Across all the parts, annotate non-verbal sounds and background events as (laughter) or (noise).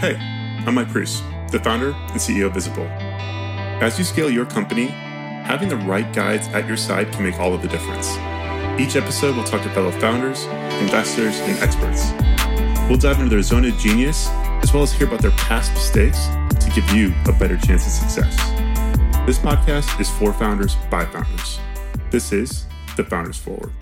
Hey, I'm Mike Preuss, the founder and CEO of Visible. As you scale your company, having the right guides at your side can make all of the difference. Each episode, we'll talk to fellow founders, investors, and experts. We'll dive into their zone of genius, as well as hear about their past mistakes to give you a better chance of success. This podcast is for founders by founders. This is The Founders Forward.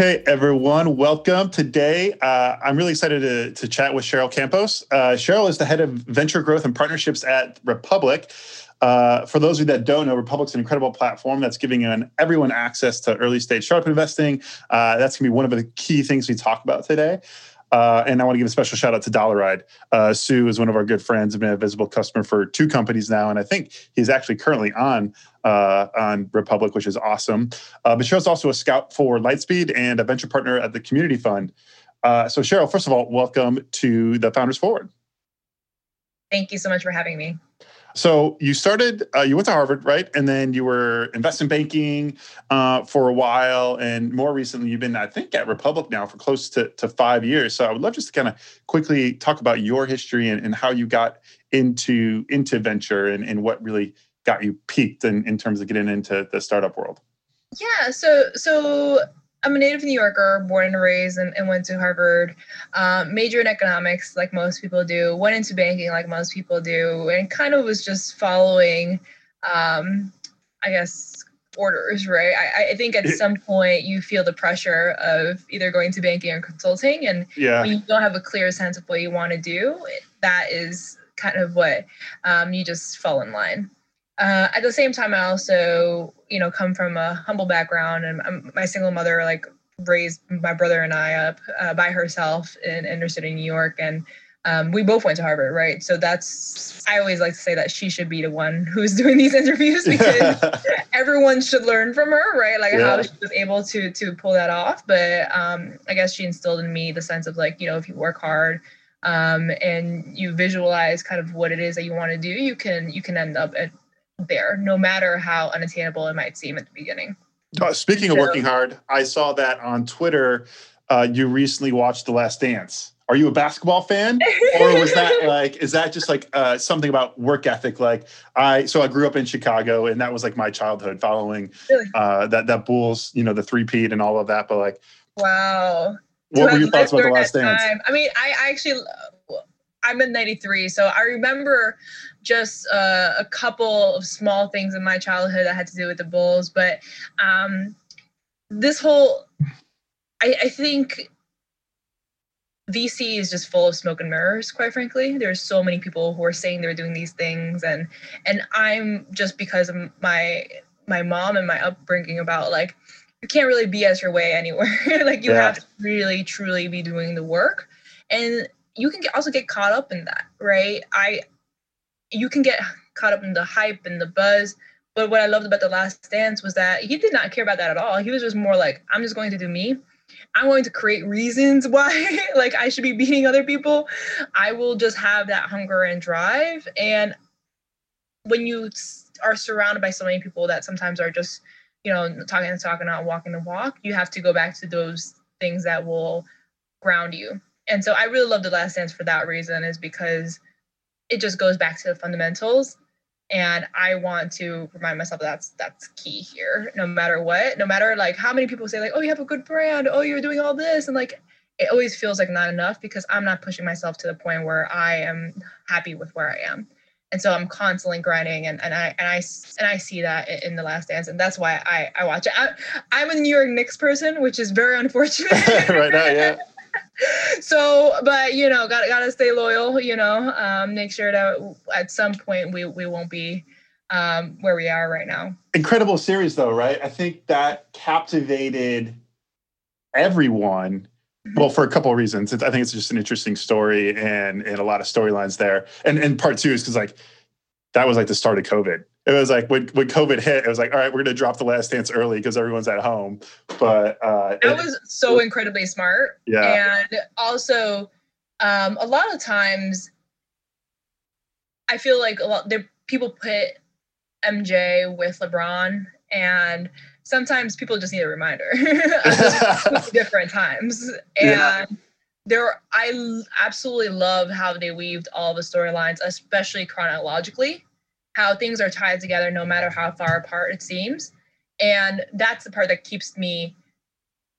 Okay, everyone, welcome. Today, uh, I'm really excited to, to chat with Cheryl Campos. Uh, Cheryl is the head of venture growth and partnerships at Republic. Uh, for those of you that don't know, Republic's an incredible platform that's giving an, everyone access to early stage startup investing. Uh, that's going to be one of the key things we talk about today. Uh, and I want to give a special shout out to Dollaride. Uh, Su is one of our good friends, I've been a visible customer for two companies now, and I think he's actually currently on uh, on Republic, which is awesome. Uh, but Cheryl's also a scout for Lightspeed and a venture partner at the Community Fund. Uh, so Cheryl, first of all, welcome to the Founders Forward. Thank you so much for having me. So you started, uh, you went to Harvard, right? And then you were investment banking uh, for a while, and more recently, you've been, I think, at Republic now for close to, to five years. So I would love just to kind of quickly talk about your history and, and how you got into into venture and, and what really got you peaked in, in terms of getting into the startup world. Yeah, so so I'm a native New Yorker, born and raised, and, and went to Harvard. Um, majored in economics, like most people do. Went into banking, like most people do, and kind of was just following, um, I guess, orders. Right. I, I think at some point you feel the pressure of either going to banking or consulting, and yeah. when you don't have a clear sense of what you want to do, that is kind of what um, you just fall in line. Uh, at the same time, I also, you know, come from a humble background, and I'm, my single mother like raised my brother and I up uh, by herself in inner city New York, and um, we both went to Harvard, right? So that's I always like to say that she should be the one (laughs) who's doing these interviews (laughs) because everyone should learn from her, right? Like yeah. how she was able to to pull that off. But um, I guess she instilled in me the sense of like, you know, if you work hard um, and you visualize kind of what it is that you want to do, you can you can end up at there, no matter how unattainable it might seem at the beginning. Uh, speaking so, of working hard, I saw that on Twitter. Uh, you recently watched The Last Dance. Are you a basketball fan, or was that (laughs) like is that just like uh, something about work ethic? Like I, so I grew up in Chicago, and that was like my childhood, following uh, that that Bulls, you know, the three peat and all of that. But like, wow, what so were your thoughts about The Last Dance? Time. I mean, I, I actually I'm in 93, so I remember just uh, a couple of small things in my childhood that had to do with the Bulls. But um, this whole, I, I think VC is just full of smoke and mirrors, quite frankly. There's so many people who are saying they're doing these things, and and I'm just because of my my mom and my upbringing about like you can't really BS your way anywhere. (laughs) like you yeah. have to really truly be doing the work, and you can get, also get caught up in that, right? I you can get caught up in the hype and the buzz. But what I loved about the last dance was that he did not care about that at all. He was just more like, I'm just going to do me. I'm going to create reasons (laughs) why like I should be beating other people. I will just have that hunger and drive. And when you are surrounded by so many people that sometimes are just, you know, talking and not walking the walk, you have to go back to those things that will ground you and so I really love the last dance for that reason is because it just goes back to the fundamentals. And I want to remind myself that's that's key here no matter what no matter like how many people say like oh you have a good brand. Oh you're doing all this. And like it always feels like not enough because I'm not pushing myself to the point where I am happy with where I am. And so I'm constantly grinding and, and I and I and I see that in the last dance. And that's why I I watch it. I, I'm a New York Knicks person which is very unfortunate. (laughs) Right now yeah so but you know gotta gotta stay loyal you know um, make sure that at some point we we won't be um, where we are right now. Incredible series though right? I think that captivated everyone well for a couple of reasons. I think it's just an interesting story and and a lot of storylines there. And and part two is because like that was like the start of covid it was like when, when COVID hit, it was like, all right, we're going to drop the last dance early because everyone's at home. But uh, that was so incredibly smart. Yeah. And also, um, a lot of times, I feel like a lot there people put MJ with LeBron, and sometimes people just need a reminder. (laughs) (laughs) different times, and. Yeah there I absolutely love how they weaved all the storylines, especially chronologically, how things are tied together no matter how far apart it seems. And that's the part that keeps me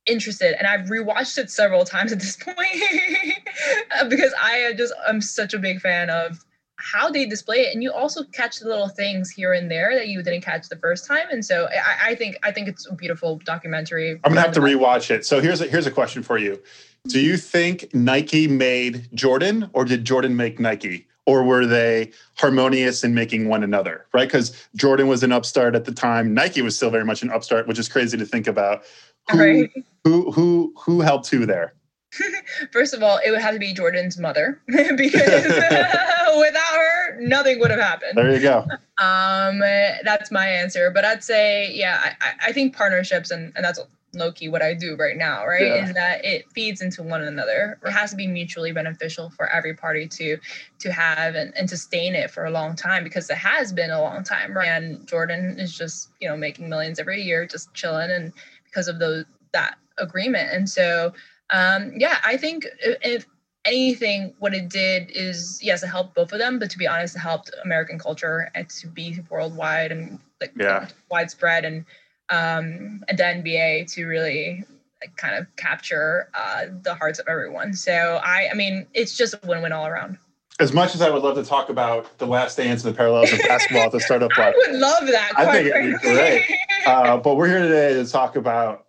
interested. And I've rewatched it several (laughs) times at this point (laughs) because I just I'm such a big fan of how they display it. And you also catch the little things here and there that you didn't catch the first time. And so i, I think i think it's a beautiful documentary. I'm gonna have to rewatch it. So here's a here's a question for you. Do you think nike made jordan or did jordan make nike or were they harmonious in making one another right because jordan was an upstart at the time nike was still very much an upstart which is crazy to think about who right. who who who helped who there (laughs) First of all, it would have to be Jordan's mother (laughs) because (laughs) without her, nothing would have happened. There you go. Um, that's my answer. But I'd say, yeah, I, I think partnerships, and, and that's low key what I do right now, right? Yeah. Is that it feeds into one another. It has to be mutually beneficial for every party to to have and, and sustain it for a long time because it has been a long time. Right? And Jordan is just, you know, making millions every year, just chilling and because of those that agreement. And so um, yeah, I think if anything, what it did is yes, it helped both of them, but to be honest, it helped American culture and to be worldwide and like yeah. widespread and um, and the NBA to really like, kind of capture uh, the hearts of everyone. So I, I mean, it's just a win-win all around. As much as I would love to talk about the last dance and the parallels of basketball at the startup (laughs) I would love that. I think it'd be great. (laughs) Uh, but we're here today to talk about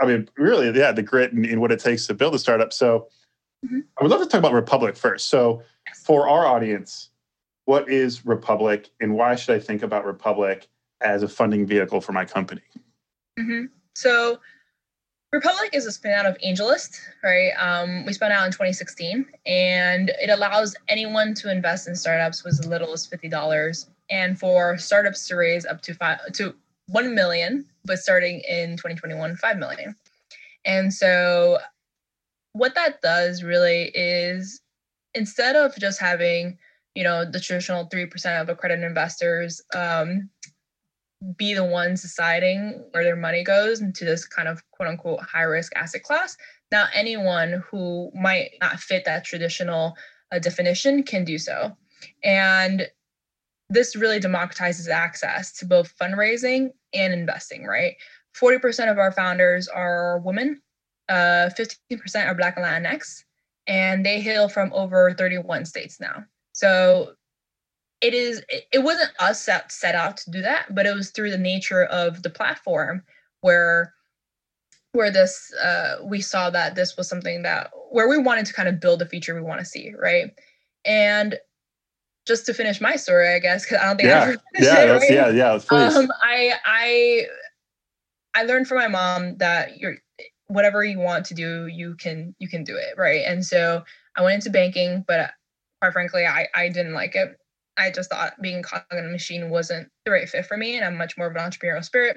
I mean, really, yeah, the grit and, and what it takes to build a startup. So mm-hmm. I would love to talk about Republic first. So for our audience, what is Republic and why should I think about Republic as a funding vehicle for my company? Mm-hmm. So Republic is a spin out of AngelList, right? Um, we spun out in 2016, and it allows anyone to invest in startups with as little as $50, and for startups to raise up to five to 1 million, but starting in 2021, 5 million. And so what that does really is instead of just having, you know, the traditional 3% of accredited investors um, be the ones deciding where their money goes into this kind of quote unquote high risk asset class, now anyone who might not fit that traditional uh, definition can do so. And this really democratizes access to both fundraising and investing, right? 40% of our founders are women, uh, 15% are Black and Latinx, and they hail from over 31 states now. So it is it wasn't us that set out to do that, but it was through the nature of the platform where where this uh, we saw that this was something that where we wanted to kind of build a feature we want to see, right? And just to finish my story, I guess, because I don't think yeah, I yeah, it, right? yeah, yeah, please. Um, I I I learned from my mom that you're whatever you want to do, you can you can do it, right? And so I went into banking, but quite frankly, I I didn't like it. I just thought being cog in a machine wasn't the right fit for me, and I'm much more of an entrepreneurial spirit.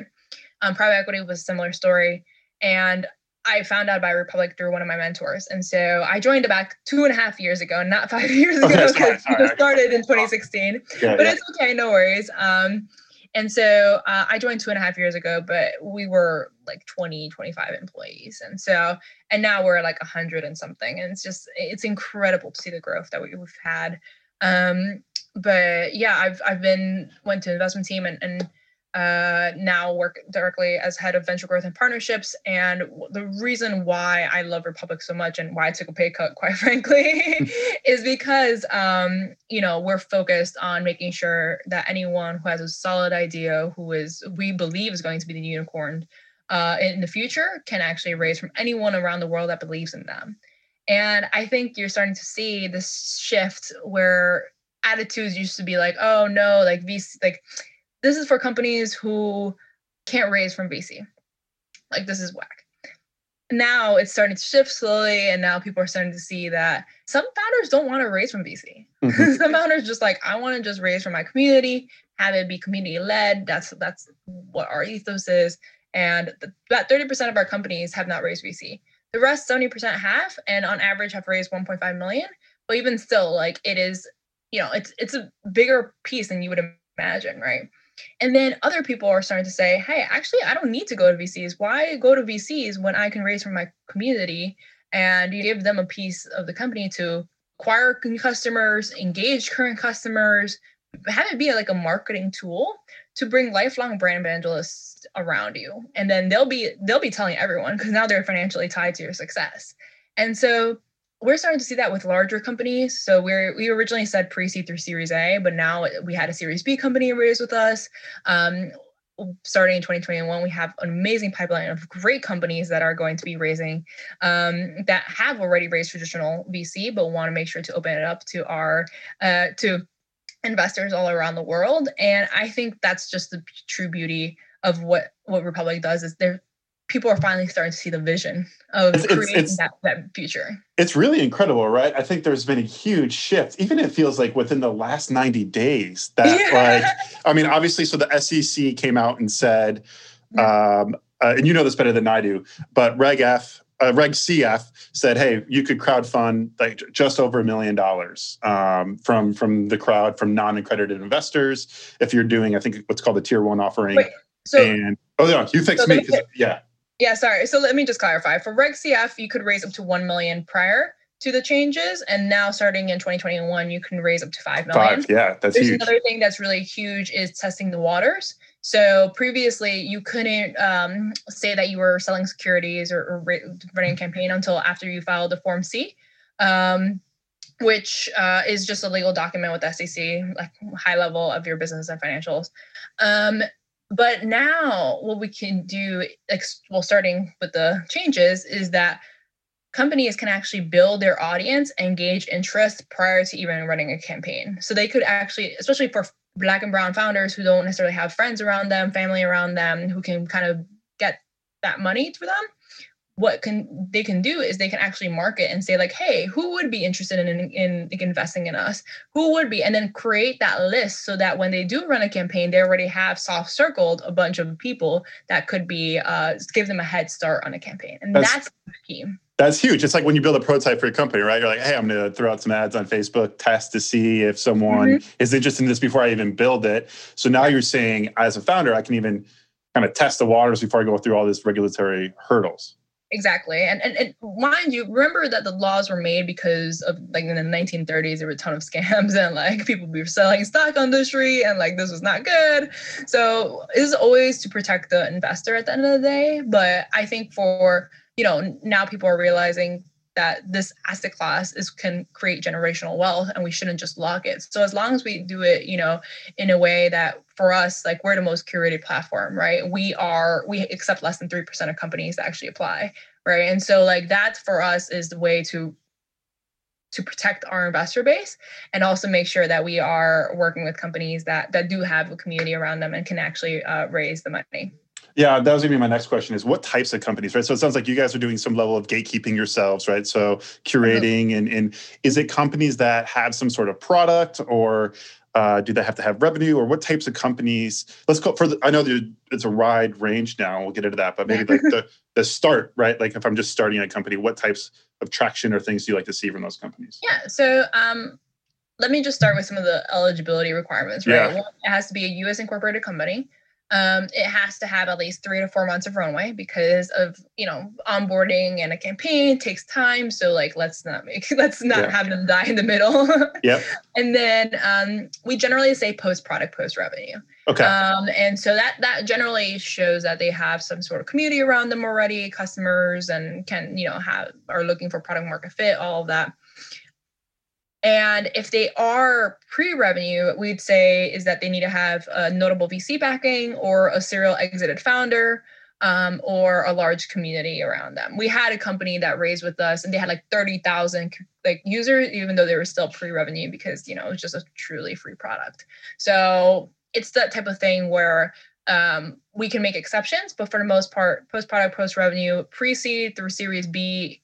Um, private equity was a similar story, and I found out about Republic through one of my mentors. And so I joined back two and a half years ago, not five (laughs) years ago, because okay, it started in 2016. Yeah, but yeah. it's okay, no worries. Um, and so uh, I joined two and a half years ago, but we were like 20, 25 employees. And so, and now we're like 100 and something. And it's just, it's incredible to see the growth that we, have had. Um, but yeah, I've, I've been, went to investment team and, and uh, now work directly as head of venture growth and partnerships. And the reason why I love Republic so much and why I took a pay cut, (laughs) quite frankly, (laughs) is because um, you know we're focused on making sure that anyone who has a solid idea, who is we believe is going to be the unicorn uh, in the future, can actually raise from anyone around the world that believes in them. And I think you're starting to see this shift where attitudes used to be like, oh no, like VC, like this is for companies who can't raise from VC. Like this is whack. Now it's starting to shift slowly, and now people are starting to see that some founders don't want to raise from VC. Mm-hmm. (laughs) some founders just like I want to just raise from my community, have it be community led. That's that's what our ethos is. And the, about thirty percent of our companies have not raised VC. The rest, seventy percent have, and on average have raised one point five million. But even still, like it is, you know, it's it's a bigger piece than you would imagine, right? And then other people are starting to say, hey, actually, I don't need to go to VCs. Why go to VCs when I can raise from my community and you give them a piece of the company to acquire customers, engage current customers, have it be like a marketing tool to bring lifelong brand evangelists around you. And then they'll be they'll be telling everyone because now they're financially tied to your success. And so we're starting to see that with larger companies. So we're we originally said pre-seed through Series A, but now we had a Series B company raise with us. Um, starting in 2021 we have an amazing pipeline of great companies that are going to be raising um, that have already raised traditional vc but want to make sure to open it up to our uh, to investors all around the world and i think that's just the true beauty of what what republic does is there people are finally starting to see the vision of it's, creating it's, that, that future. It's really incredible, right? I think there's been a huge shift. Even it feels like within the last 90 days that yeah. like, (laughs) I mean, obviously, so the SEC came out and said, um, uh, and you know this better than I do, but Reg F, uh, Reg CF said, "Hey, you could crowdfund like just over a million dollars um, from from the crowd from non-accredited investors if you're doing, I think what's called a tier one offering." Wait, so, and oh yeah, you fix so me, yeah. Yeah, sorry. So let me just clarify. For Reg CF, you could raise up to 1 million prior to the changes. And now starting in 2021, you can raise up to 5 million. Five, yeah, that's There's huge. another thing that's really huge is testing the waters. So previously, you couldn't um, say that you were selling securities or, or, running a campaign until after you filed the Form C, um, which uh, is just a legal document with SEC, like high level of your business and financials. Um, but now what we can do well starting with the changes is that companies can actually build their audience engage interest prior to even running a campaign. So they could actually especially for black and brown founders who don't necessarily have friends around them family around them who can kind of get that money for them what can they can do is they can actually market and say like hey who would be interested in, in, in investing in us who would be and then create that list so that when they do run a campaign they already have soft circled a bunch of people that could be uh, give them a head start on a campaign and that's, that's key that's huge. It's like when you build a prototype for your company, right? You're like, hey, I'm going to throw out some ads on Facebook, test to see if someone mm-hmm. is interested in this before I even build it. So now you're saying, as a founder, I can even kind of test the waters before I go through all these regulatory hurdles. Exactly. And, and, and mind you, remember that the laws were made because of like in the 1930s, there were a ton of (laughs) scams and like people were selling stock on the street and like this was not good. So it's always to protect the investor at the end of the day. But I think for, you know, now people are realizing that this asset class is can create generational wealth and we shouldn't just lock it. So as long as we do it you know in a way that for us like we're the most curated platform right? We are we accept less than 3% of companies that actually apply right? And so like that for us is the way to to protect our investor base and also make sure that we are working with companies that that do have a community around them and can actually uh, raise the money yeah, that was going to be my next question is what types of companies, right? So it sounds like you guys are doing some level of gatekeeping yourselves, right? So curating and, and is it companies that have some sort of product or uh, do they have to have revenue or what types of companies? Let's go for the, I know it's a wide range now. We'll get into that, but maybe like the, the start, right? Like if I'm just starting a company, what types of traction or things do you like to see from those companies? Yeah. So, um, let me just start with some of the eligibility requirements, right? Yeah. One, it has to be a US incorporated company. Um, it has to have at least three to four months of runway because of you know onboarding and a campaign takes time. So like let's not make (laughs) let's not yeah. have them die in the middle. (laughs) yep. And then um, we generally say post product post revenue. Okay. Um, and so that that generally shows that they have some sort of community around them already, customers, and can you know have are looking for product market fit, all of that. And if they are pre revenue, we'd say is that they need to have a notable VC backing or a serial exited founder um, or a large community around them. We had a company that raised with us and they had like 30,000 like users, even though they were still pre revenue because, you know, it was just a truly free product. So it's that type of thing where um, we can make exceptions, but for the most part, post product, post revenue, pre seed through Series B,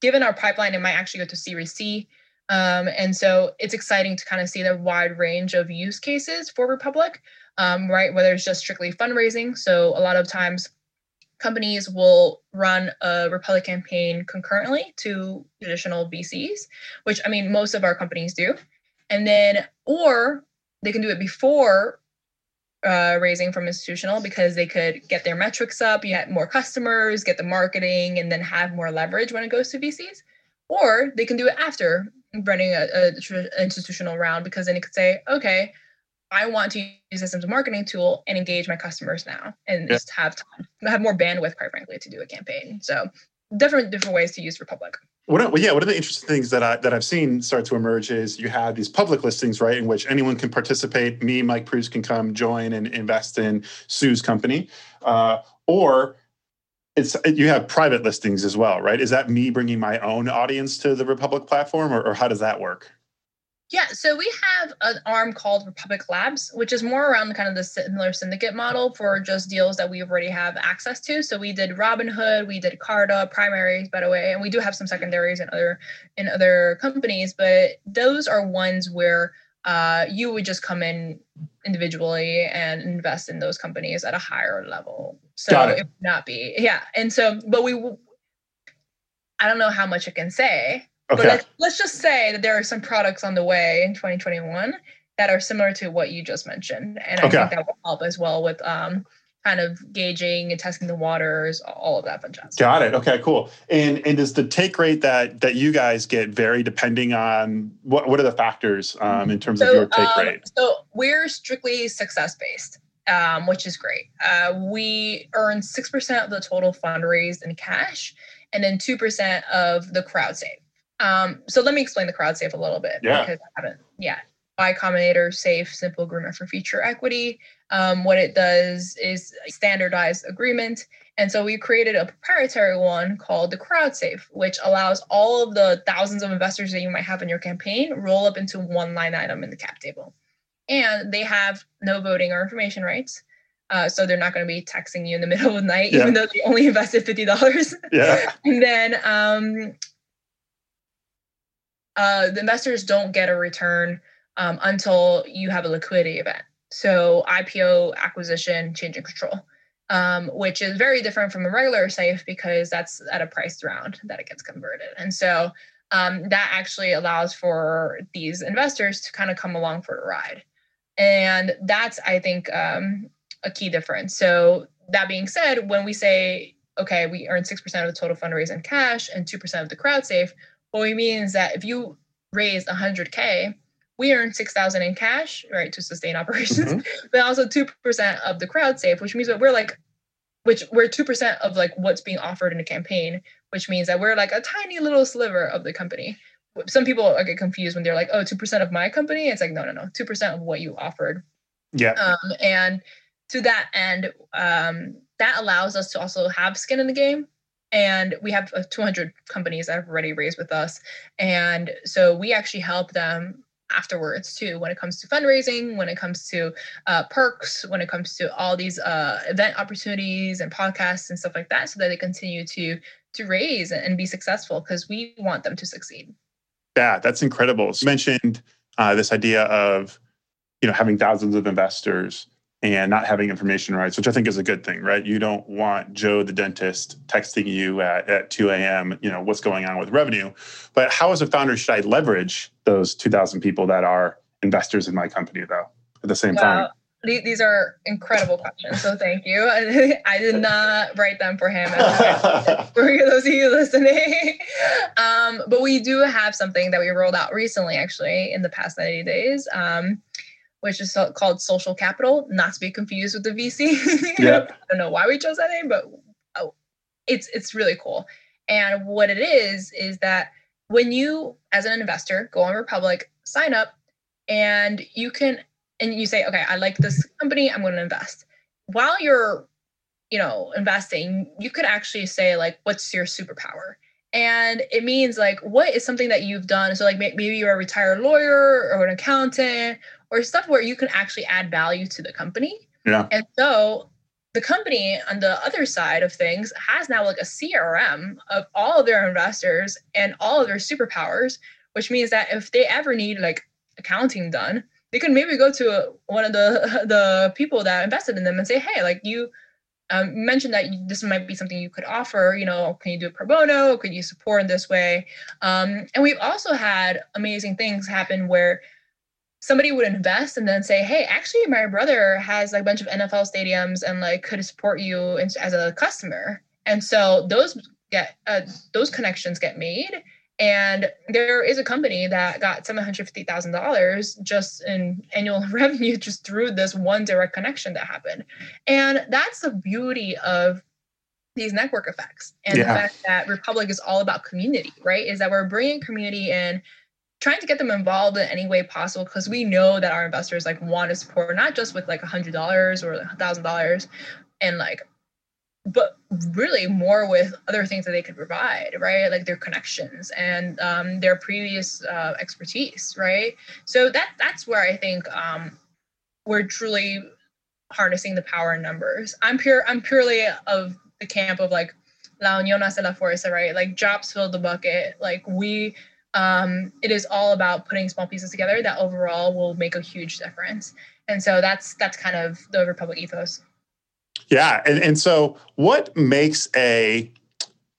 given our pipeline, it might actually go to Series C um, and so it's exciting to kind of see the wide range of use cases for Republic, um, right? Whether it's just strictly fundraising. So a lot of times companies will run a Republic campaign concurrently to traditional VCs, which I mean, most of our companies do. And then, or they can do it before uh, raising from institutional because they could get their metrics up, you had more customers, get the marketing, and then have more leverage when it goes to VCs. Or they can do it after running a, a institutional round because then you could say, okay, I want to use this as a marketing tool and engage my customers now and yeah. just have time, have more bandwidth, quite frankly, to do a campaign. So different different ways to use Republic. What well, yeah, one of the interesting things that I that I've seen start to emerge is you have these public listings, right, in which anyone can participate. Me, Mike Preuss, can come join and invest in Su's company, uh, or it's you have private listings as well, right? Is that me bringing my own audience to the Republic platform, or, or how does that work? Yeah, so we have an arm called Republic Labs, which is more around kind of the similar syndicate model for just deals that we already have access to. So we did Robinhood, we did Carta, primaries, by the way, and we do have some secondaries in other in other companies, but those are ones where uh, you would just come in individually and invest in those companies at a higher level. So it. it would not be, yeah. And so, but we, I don't know how much I can say Okay. But let's, let's just say that there are some products on the way in 2021 that are similar to what you just mentioned. And I okay. think that will help as well with um, kind of gauging and testing the waters, all of that fun jazz. Got it. Okay, cool. And and does the take rate that that you guys get vary depending on what what are the factors um, in terms so, of your take um, rate? So we're strictly success based. Um, which is great. Uh, we earn 6% of the total fundraised in cash and then 2% of the crowd safe. Um, so let me explain the crowd safe a little bit yeah. because I haven't. Yeah. Y Combinator Safe Simple Agreement for Future Equity. Um, what it does is standardized agreement. And so we created a proprietary one called the Crowd Safe, which allows all of the thousands of investors that you might have in your campaign roll up into one line item in the cap table. And they have no voting or information rights. Uh, so they're not going to be texting you in the (laughs) middle of the night, yeah. even though they only invested fifty dollars. Yeah. (laughs) and then um, uh, the investors don't get a return um, until you have a liquidity event. So IPO, acquisition, change in control, um, which is very different from a regular safe because that's at a priced round that it gets converted. And so um, that actually allows for these investors to kind of come along for the ride. And that's, I think, um, a key difference. So that being said, when we say, okay, we earn 6% of the total fundraise in cash and 2% of the crowd safe, what we mean is that if you raise 100K, we earn 6,000 in cash, right, to sustain operations, mm-hmm. (laughs) but also 2% of the crowd safe, which means that we're like, which we're 2% of like what's being offered in a campaign, which means that we're like a tiny little sliver of the company. Some people get confused when they're like, oh, 2% of my company. It's like, no, no, no, 2% of what you offered. Yeah. Um, and to that end, um, that allows us to also have skin in the game and we have uh, 200 companies that have already raised with us and so we actually help them afterwards too when it comes to fundraising when it comes to uh, perks when it comes to all these uh, event opportunities and podcasts and stuff like that so that they continue to to raise and be successful because we want them to succeed yeah that's incredible so you mentioned uh, this idea of you know having thousands of investors and not having information rights, which I think is a good thing, right? You don't want Joe the dentist texting you at, at 2 a.m., you know, what's going on with revenue. But how as a founder should I leverage those 2,000 people that are investors in my company though at the same time? These are incredible questions. So thank you. (laughs) I did not write them for him. (laughs) for those of you listening. Um, but we do have something that we rolled out recently, actually, in the past 90 days. Um, which is so, called Social Capital, not to be confused with the VC. (laughs) Yep. I don't know why we chose that name, but oh, it's it's really cool. And what it is is that when you, as an investor, go on Republic, sign up, and you can, and you say, okay, I like this company, I'm going to invest. While you're, you know, investing, you could actually say like, what's your superpower? and it means like what is something that you've done so like maybe you're a retired lawyer or an accountant or stuff where you can actually add value to the company. Yeah. And so the company on the other side of things has now like a CRM of all of their investors and all of their superpowers, which means that if they ever need like accounting done, they can maybe go to one of the (laughs) the people that invested in them and say, "Hey, like you um, mentioned that this might be something you could offer. You know, can you do it pro bono? Could you support in this way?" Um, and we've also had amazing things happen where somebody would invest and then say, "Hey, actually, my brother has like a bunch of NFL stadiums and like could support you as a customer." And so those get uh, those connections get made. And there is a company that got seven hundred fifty thousand dollars just in annual (laughs) revenue just through this one direct connection that happened. And that's the beauty of these network effects and yeah. the fact that Republic is all about community, right? Is that we're bringing community in trying to get them involved in any way possible because we know that our investors like want to support not just with like a hundred dollars or a thousand dollars and like but really more with other things that they could provide right? Like their connections and um, their previous uh, expertise right? So that that's where i think um, we're truly harnessing the power in numbers. I'm pure i'm purely of the camp of like la unión hace la fuerza right? Like jobs fill the bucket. Like we um, it is all about putting small pieces together that overall will make a huge difference. And so that's that's kind of the Republic ethos. Yeah, and and so what makes a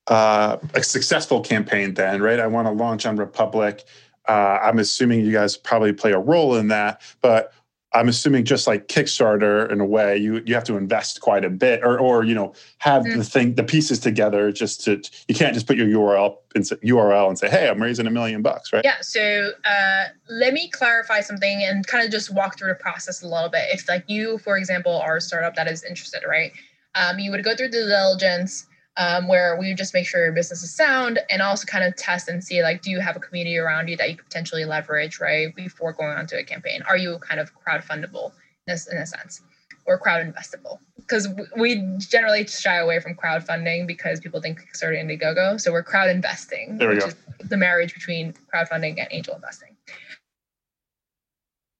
uh, a successful campaign then, right? I want to launch on Republic. Uh, I'm assuming you guys probably play a role in that, but I'm assuming just like Kickstarter in a way, you you have to invest quite a bit, or or you know have mm-hmm. the thing the pieces together. Just to you can't just put your URL in URL and say, hey, I'm raising a million bucks, right? Yeah. So uh, let me clarify something and kind of just walk through the process a little bit. If like you, for example, are a startup that is interested, right? Um, you would go through the diligence um, where we just make sure your business is sound and also kind of test and see like, do you have a community around you that you could potentially leverage, right, before going on to a campaign? Are you kind of crowd fundable in a, in a sense or crowd investable? Because we generally shy away from crowdfunding because people think Kickstarter and Indiegogo. So we're crowd investing, there we which go. is the marriage between crowdfunding and angel investing.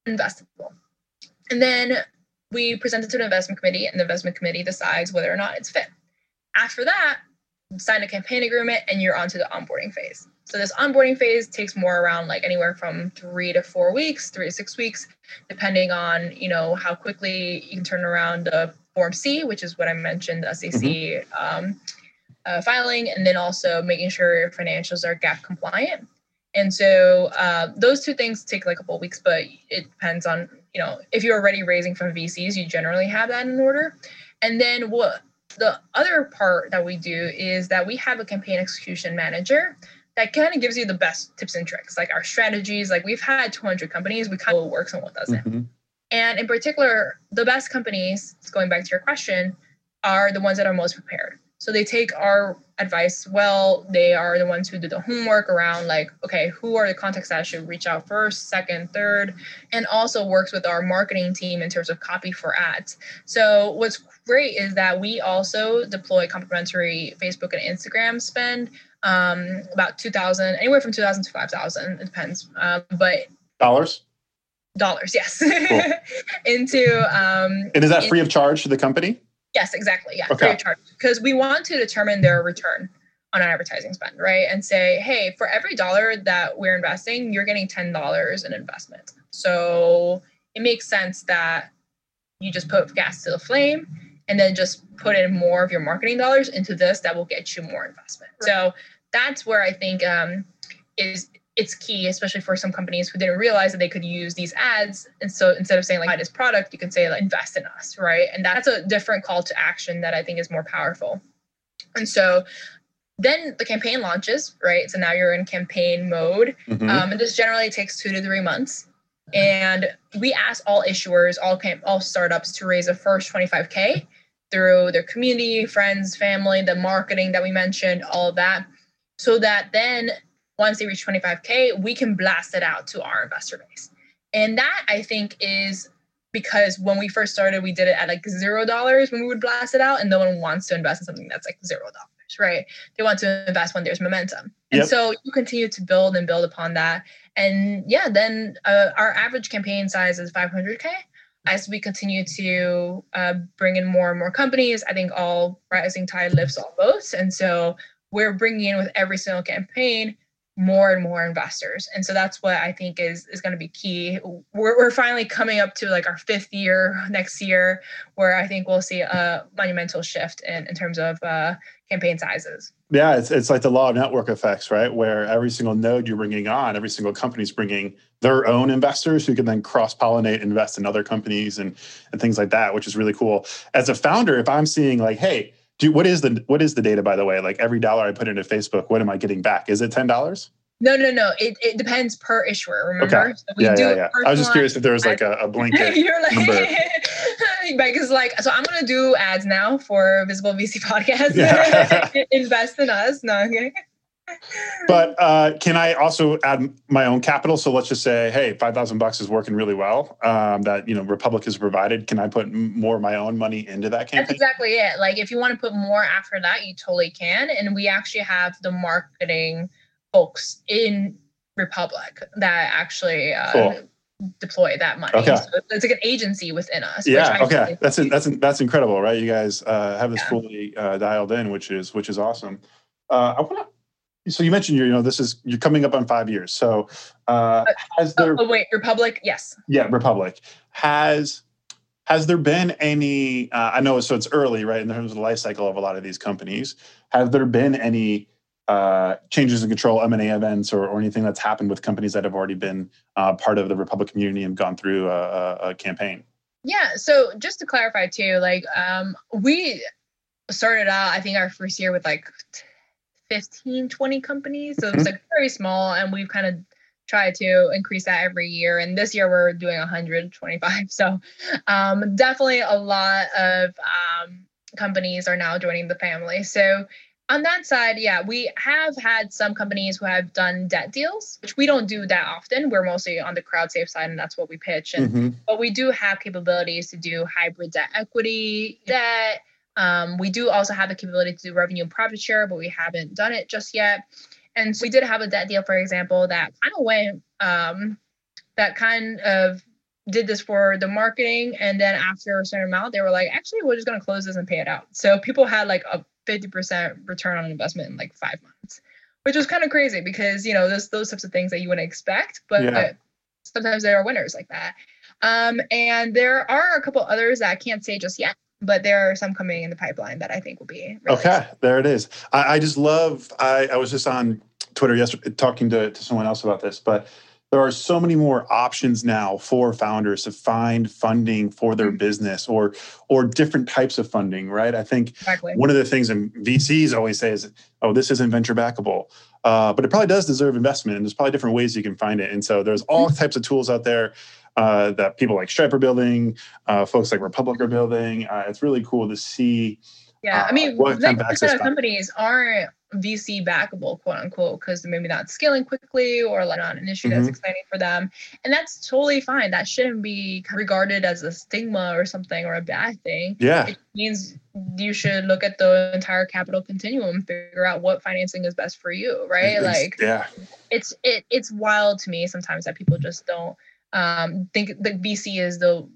Investable. And then we present it to an investment committee, and the investment committee decides whether or not it's fit. After that, sign a campaign agreement and you're onto the onboarding phase. So this onboarding phase takes more around like anywhere from three to four weeks, three to six weeks, depending on you know how quickly you can turn around the Form C, which is what I mentioned, the SEC mm-hmm. um, uh, filing, and then also making sure your financials are GAAP compliant. And so uh, those two things take like a couple weeks, but it depends on you know if you're already raising from VCs, you generally have that in order. And then what the other part that we do is that we have a campaign execution manager that kind of gives you the best tips and tricks, like our strategies. Like we've had 200 companies, we kind of what works and what doesn't. Mm-hmm. And in particular, the best companies, going back to your question, are the ones that are most prepared. So they take our advice well. They are the ones who do the homework around like, okay, who are the contacts that I should reach out first, second, third, and also works with our marketing team in terms of copy for ads. So what's great is that we also deploy complimentary Facebook and Instagram spend um, about 2000 anywhere from 2000 to 5000 it depends um, but dollars dollars yes cool. (laughs) into um, and is that free of charge to the company Yes, exactly. Yeah, okay. free of charge. Because we want to determine their return on advertising spend, right? And say, hey, for every dollar that we're investing, you're getting $10 in investment. So it makes sense that you just put gas to the flame and then just put in more of your marketing dollars into this that will get you more investment. Right. So that's where I think um, is it's key, especially for some companies who didn't realize that they could use these ads. And so instead of saying like buy this product, you can say like invest in us, right? And that's a different call to action that I think is more powerful. And so then the campaign launches, right? So now you're in campaign mode. Mm-hmm. Um, and this generally takes two to three months. And we ask all issuers, all camp, all startups to raise a first 25K through their community, friends, family, the marketing that we mentioned, all of that. So that then once they reach 25K, we can blast it out to our investor base. And that I think is because when we first started, we did it at like zero dollars when we would blast it out, and no one wants to invest in something that's like zero dollars, right? They want to invest when there's momentum. Yep. And so you continue to build and build upon that. And yeah, then uh, our average campaign size is 500K. As we continue to uh, bring in more and more companies, I think all rising tide lifts all boats. And so we're bringing in with every single campaign more and more investors. And so that's what I think is is going to be key. We're, we're finally coming up to like our fifth year next year, where I think we'll see a monumental shift in, in terms of uh, campaign sizes. Yeah, it's, it's like the law of network effects, right? Where every single node you're bringing on, every single company's bringing their own investors who can then cross pollinate, invest in other companies and, and things like that, which is really cool. As a founder, if I'm seeing like, hey, do what is the what is the data by the way? Like every dollar I put into Facebook, what am I getting back? Is it ten dollars? No, no, no. It, it depends per issuer. Remember? Okay. So yeah, yeah, yeah. I was just curious if there was like a, a (laughs) blanket You're like, because (laughs) like, so I'm gonna do ads now for Visible VC Podcast. Yeah. (laughs) Invest in us. No, okay but uh, can I also add my own capital? So let's just say, hey, five thousand bucks is working really well. Um, that you know Republic has provided. Can I put more of my own money into that campaign? That's exactly it. Like if you want to put more after that, you totally can. And we actually have the marketing folks in Republic that actually uh, cool. deploy that money. Okay. So it's like an agency within us. Yeah. Okay. That's it. That's that's incredible, right? You guys uh, have this yeah. fully uh, dialed in, which is which is awesome. Uh, I want to so you mentioned you know this is you're coming up on five years. So uh, uh has there? Oh, wait, Republic? Yes. Yeah, Republic has. Has there been any? Uh, I know so it's early, right, in terms of the life cycle of a lot of these companies. Have there been any uh, changes in control, M and A events, or, or anything that's happened with companies that have already been uh, part of the Republic community and gone through a, a, campaign? Yeah. So just to clarify too, like um, we started out, I think our first year with like 15, 20 companies. So it's mm-hmm. like very small. And we've kind of tried to increase that every year. And this year we're doing 125. (laughs) So um, definitely a lot of um, companies are now joining the family. So on that side, yeah, we have had some companies who have done debt deals, which we don't do that often. We're mostly on the crowd safe side, and that's what we pitch. And mm-hmm. but we do have capabilities to do hybrid debt equity, debt, um, we do also have the capability to do revenue and profit share, but we haven't done it just yet. And so we did have a debt deal, for example, that kind of went, um, that kind of did this for the marketing. And then after a certain amount, they were like, actually, we're just going to close this and pay it out. So people had like a 50% return on investment in like five months, which was kind of crazy because, you know, those, those types of things that you wouldn't expect, but yeah. sometimes there are winners like that. Um, and there are a couple others that I can't say just yet but there are some coming in the pipeline that I think will be really okay. Exciting. There it is. I, I just love. I, I was just on Twitter yesterday talking to, to someone else about this, but there are so many more options now for founders to find funding for their mm-hmm. business or or different types of funding right i think exactly. one of the things and vcs always say is oh this isn't venture backable uh, but it probably does deserve investment and there's probably different ways you can find it and so there's all mm-hmm. types of tools out there uh, that people like Stripe are building, uh, folks like Republic are building. Uh, it's really cool to see. Yeah, I uh, mean, what kind of companies aren't VC backable, quote unquote, because maybe not scaling quickly or like not an issue mm-hmm. that's exciting for them. And that's totally fine. That shouldn't be regarded as a stigma or something or a bad thing. Yeah. It means you should look at the entire capital continuum, figure out what financing is best for you, right? It's, like yeah. It's it it's wild to me sometimes that people just don't um, think the VC is the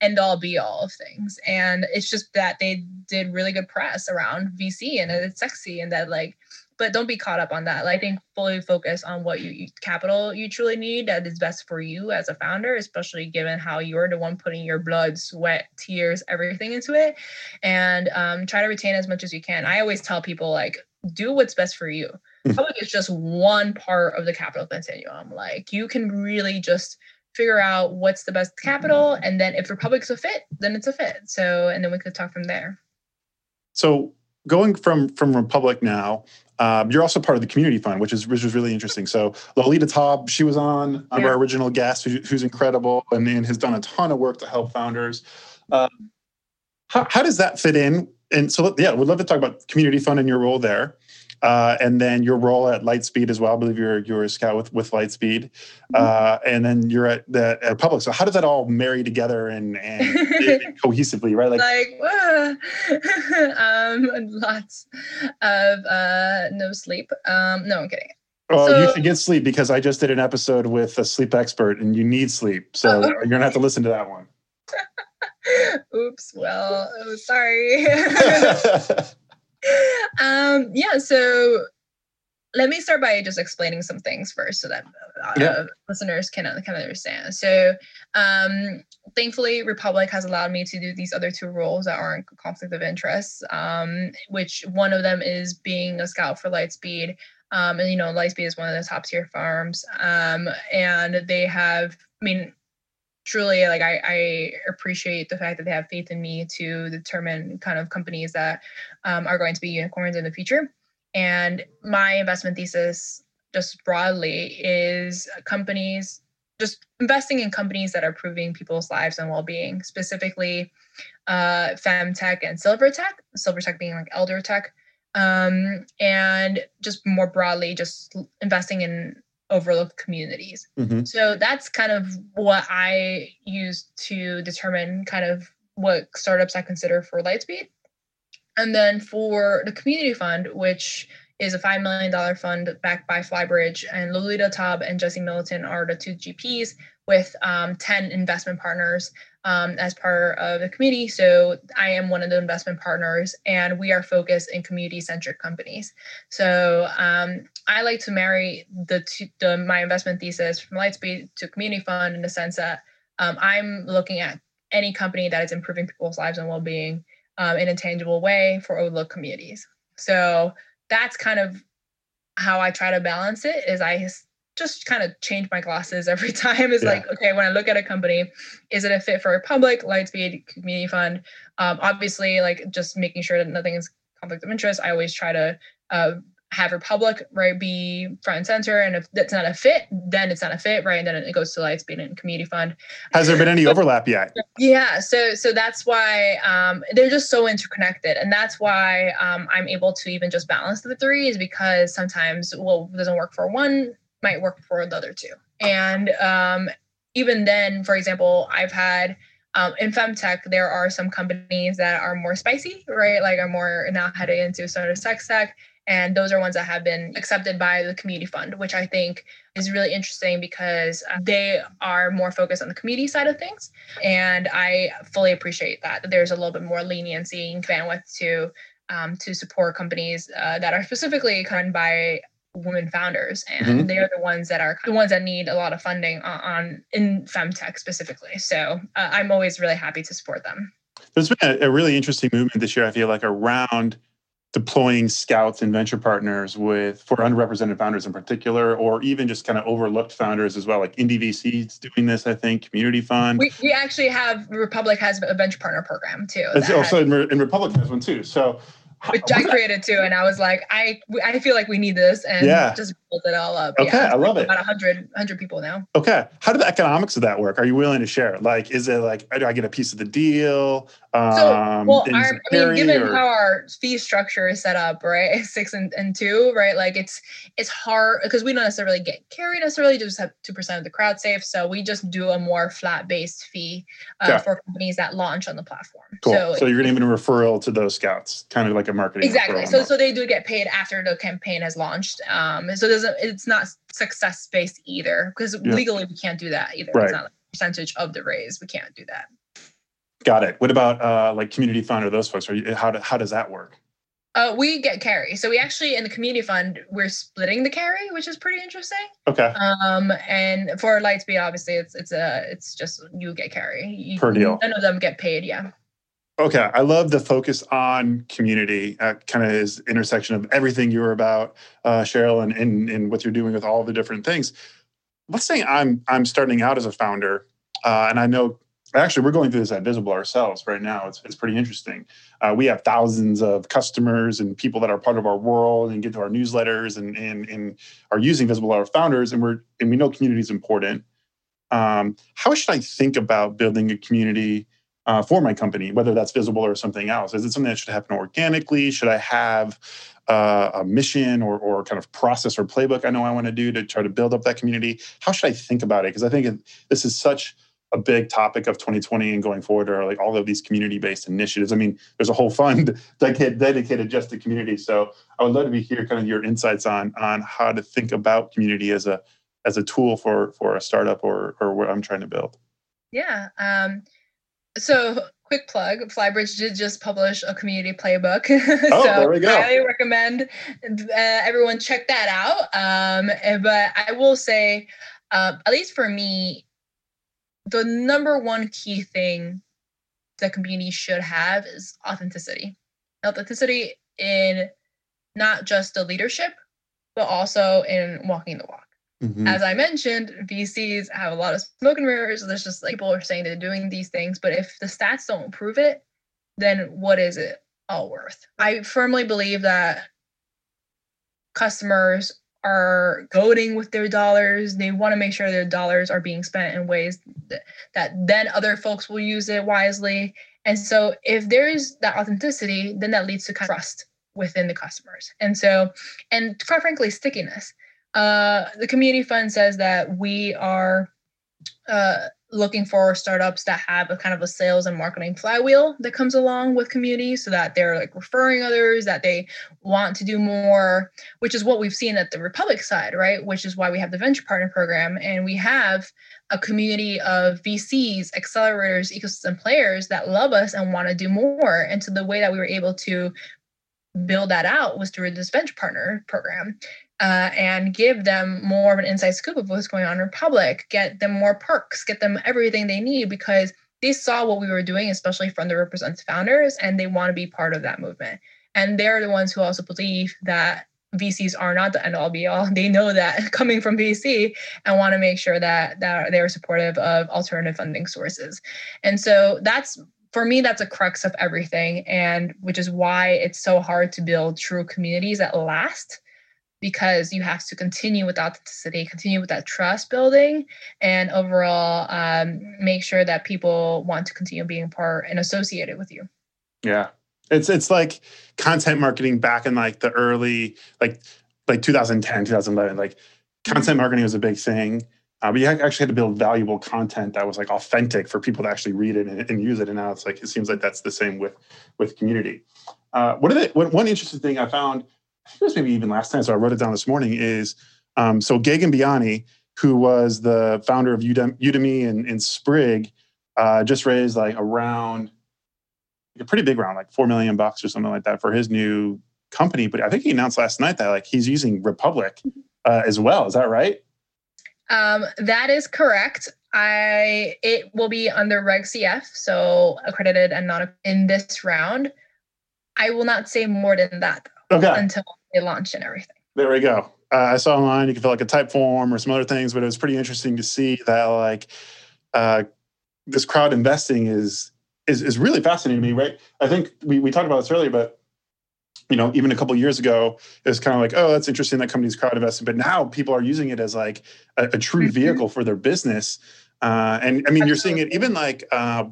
end all be all of things. And it's just that they did really good press around VC and it's sexy and that like, but don't be caught up on that. Like, I think fully focus on what you, you capital you truly need that is best for you as a founder, especially given how you're the one putting your blood, sweat, tears, everything into it, and um, try to retain as much as you can. I always tell people like, do what's best for you. (laughs) Public is just one part of the capital continuum. Like you can really just figure out what's the best capital, and then if Republic's a fit, then it's a fit. So, and then we could talk from there. So, going from from Republic now, um, you're also part of the community fund, which is which is really interesting. So Lolita Taub, she was on yeah. our original guest, who, who's incredible and, and, has done a ton of work to help founders. Uh, how, how does that fit in? And so, yeah, we'd love to talk about community fund and your role there. Uh, and then your role at Lightspeed as well. I believe you're you're a scout with with Lightspeed, mm-hmm. uh, and then you're at the at Public. So how does that all marry together and and (laughs) cohesively, right? Like, like (laughs) um, lots of uh, no sleep. Um, no, I'm kidding. Oh, so, you should get sleep because I just did an episode with a sleep expert, and you need sleep. So oh. you're gonna have to listen to that one. (laughs) Oops. Well, oh, sorry (laughs) um, yeah, so let me start by just explaining some things first so that uh, yeah. listeners can, can understand. So, um, thankfully, Republic has allowed me to do these other two roles that aren't conflict of interest, um, which one of them is being a scout for Lightspeed. Um, and, you know, Lightspeed is one of the top tier farms. Um, and they have, I mean, truly like I, I, appreciate the fact that they have faith in me to determine kind of companies that um, are going to be unicorns in the future and my investment thesis, just broadly, is companies just investing in companies that are improving people's lives and well-being, specifically uh, femtech and silver tech. Silver tech being like elder tech, um, and just more broadly, just investing in overlooked communities. Mm-hmm. So that's kind of what I use to determine kind of what startups I consider for Lightspeed. And then for the community fund, which is a $5 million fund backed by Flybridge, and Lolita Taub and Jesse Middleton are the two GPs with um, 10 investment partners um, as part of the committee. So I am one of the investment partners, and we are focused in community centric companies. So um, I like to marry the, two, the my investment thesis from Lightspeed to community fund in the sense that um, I'm looking at any company that is improving people's lives and well being um, in a tangible way for overlooked communities. So that's kind of how I try to balance it is I just kind of change my glasses (laughs) every time is yeah. like okay when i look at a company is it a fit for a Republic lightspeed community fund um, obviously like just making sure that nothing is conflict of interest i always try to uh, have Republic right be front and center, and if that's not a fit, then it's not a fit, right? And then it goes to Lightspeed and Community Fund. Has there been any overlap yet? Yeah, so so that's why um, they're just so interconnected, and that's why um, I'm able to even just balance the three is because sometimes what doesn't work for one might work for the other two, and um, even then, for example, I've had. Um, in femtech, there are some companies that are more spicy, right? Like are more now heading into sort of sex tech and those are ones that have been accepted by the community fund, which I think is really interesting because uh, they are more focused on the community side of things. And I fully appreciate that, that there's a little bit more leniency and bandwidth to um, to support companies uh, that are specifically run by women founders and mm-hmm. they're the ones that are the ones that need a lot of funding on, on in femtech specifically so uh, i'm always really happy to support them there's been a, a really interesting movement this year i feel like around deploying scouts and venture partners with for underrepresented founders in particular, or even just kind of overlooked founders as well. Like Indie VC's doing this, I think. Community Fund. We, we actually have Republic has a venture partner program too. Also, oh, in, in Republic has one too. So which I created too, and I was like, I I feel like we need this, and yeah. just built it all up. Okay, yeah, I love it. About 100, 100 people now. Okay, how do the economics of that work? Are you willing to share? Like, is it like, do I get a piece of the deal? Um, so, well, our, I mean, given or? how our fee structure is set up, right, (laughs) six and, and two, right, like it's it's hard because we don't necessarily get carried necessarily, just have two percent of the crowd safe, so we just do a more flat based fee uh, yeah. for companies that launch on the platform. Cool. So, so you're giving a referral to those scouts, kind of like a marketing. Exactly. So so they do get paid after the campaign has launched. Um, so doesn't it's not success based either because yeah. legally we can't do that either. Right. It's not a percentage of the raise. We can't do that. Got it. What about uh, like community fund or those folks? Are you, how do, how does that work? Uh, we get carry. So we actually in the community fund we're splitting the carry, which is pretty interesting. Okay. Um, and for Lightspeed, obviously it's it's a it's just you get carry. You, per deal. None of them get paid. Yeah. Okay, I love the focus on community. Uh, kind of is intersection of everything you were about, uh, Cheryl, and, and and what you're doing with all the different things. Let's say I'm I'm starting out as a founder, uh, and I know actually we're going through this at Visible ourselves right now. It's it's pretty interesting. Uh, we have thousands of customers and people that are part of our world and get to our newsletters and and and are using Visible our founders, and we're and we know community is important. Um, how should I think about building a community? Uh, for my company, whether that's visible or something else? Is it something that should happen organically? Should I have uh, a mission or, or kind of process or playbook I know I want to do to try to build up that community? How should I think about it? Because I think this is such a big topic of 2020 and going forward are like all of these community-based initiatives. I mean, there's a whole fund (laughs) dedicated just to community. So I would love to be hear kind of your insights on on how to think about community as a as a tool for for a startup or or what I'm trying to build. Yeah. Um, so quick plug flybridge did just publish a community playbook. (laughs) Oh, so there we go. i highly recommend uh, everyone check that out. Um, but i will say uh, at least for me the number one key thing that community should have is authenticity. Authenticity in not just the leadership but also in walking the walk Mm-hmm. As I mentioned, VCs have a lot of smoke and mirrors. There's just like people are saying they're doing these things, but if the stats don't prove it, then what is it all worth? I firmly believe that customers are goading with their dollars. They want to make sure their dollars are being spent in ways that, that then other folks will use it wisely. And so if there's that authenticity, then that leads to trust within the customers. And so, and quite frankly, stickiness. Uh, the community fund says that we are uh, looking for startups that have a kind of a sales and marketing flywheel that comes along with community so that they're like referring others that they want to do more which is what we've seen at the republic side right? Which is why we have the venture partner program. And we have a community of vcs accelerators ecosystem players that love us and want to do more. And so the way that we were able to build that out was through this venture partner program uh, and give them more of an inside scoop of what's going on in Republic, get them more perks, get them everything they need because they saw what we were doing, especially from the represents founders, and they want to be part of that movement. And they're the ones who also believe that VCs are not the end all be all. (laughs) They know that (laughs) coming from VC and want to make sure that that they're supportive of alternative funding sources. And so that's for me that's a crux of everything and which is why it's so hard to build true communities that last because you have to continue with authenticity, continue with that trust building, and overall um, make sure that people want to continue being part and associated with you. Yeah, it's it's like content marketing back in like the early like like 2010, 2011. Like content marketing was a big thing. Uh, but you actually had to build valuable content that was like authentic for people to actually read it and, and use it. And now it's like it seems like that's the same with with community. Uh, what are the, one interesting thing I found it was maybe even last time, so I wrote it down this morning, is um, so Gagan Biyani, who was the founder of Udemy, Udemy and, and Sprig, uh, just raised like around a pretty big round, like four million bucks or something like that for his new company. But I think he announced last night that like he's using Republic uh, as well. Is that right? Um, that is correct. I it will be under Reg CF, so accredited and not in this round. I will not say more than that Okay. Until they launch and everything. There we go. Uh, I saw online you can fill like a Typeform or some other things, but it was pretty interesting to see that like uh, this crowd investing is is is really fascinating to me, right? I think we we talked about this earlier, but you know, even a couple years ago, it was kind of like, oh, that's interesting that companies crowd investing, but now people are using it as like a, a true mm-hmm. vehicle for their business. Uh, and I mean, you're seeing it even like uh,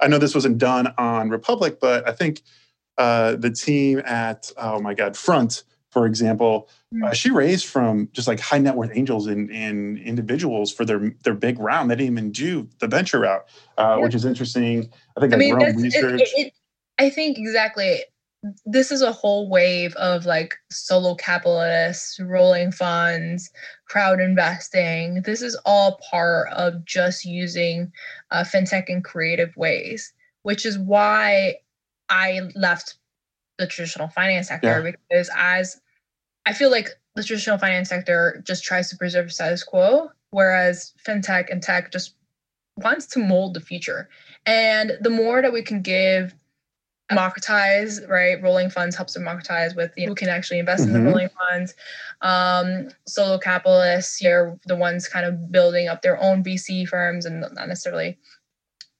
I know this wasn't done on Republic, but I think uh, the team at oh my god front for example uh, mm. she raised from just like high net worth angels and, and individuals for their their big round they didn't even do the venture route uh, yeah. which is interesting i think I mean, research it, it, i think exactly this is a whole wave of like solo capitalists rolling funds crowd investing this is all part of just using uh, fintech in creative ways which is why I left the traditional finance sector yeah. because as I feel like the traditional finance sector just tries to preserve status quo, whereas fintech and tech just wants to mold the future. And the more that we can give democratize, right? Rolling funds helps democratize with you know, who can actually invest mm-hmm. in the mm-hmm. rolling funds. Um, solo capitalists, you're the ones kind of building up their own VC firms and not necessarily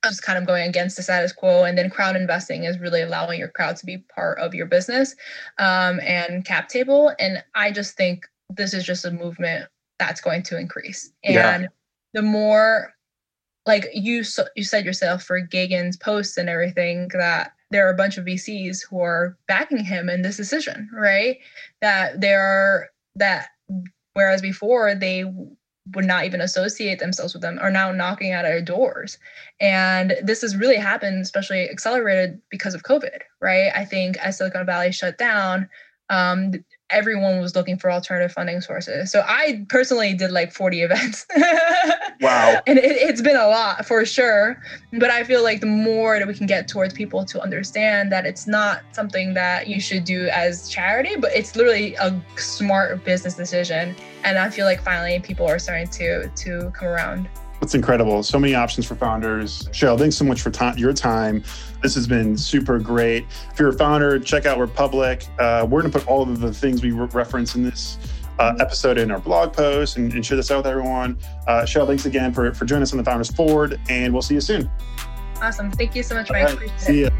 just kind of going against the status quo. And then crowd investing is really allowing your crowd to be part of your business um, and cap table. And I just think this is just a movement that's going to increase. And yeah. the more like you you said yourself for Gagan's posts and everything that there are a bunch of VCs who are backing him in this decision, right? That there are that whereas before they would not even associate themselves with them are now knocking at our doors. And this has really happened, especially accelerated because of COVID, right? I think as Silicon Valley shut down, um, everyone was looking for alternative funding sources. So I personally did like 40 (laughs) events Wow. and it, has been a lot for sure. But I feel like the more that we can get towards people to understand that it's not something that you should do as charity, but it's literally a smart business decision. And I feel like finally people are starting to to come around. It's incredible. So many options for founders. Cheryl, thanks so much for ta- your time. This has been super great. If you're a founder, check out Republic. Uh, we're going to put all of the things we re- reference in this uh, episode in our blog post and, and, share this out with everyone. Uh, Cheryl, thanks again for, for joining us on the Founders Forward, and we'll see you soon. Awesome. Thank you so much, Mike. Right. See you.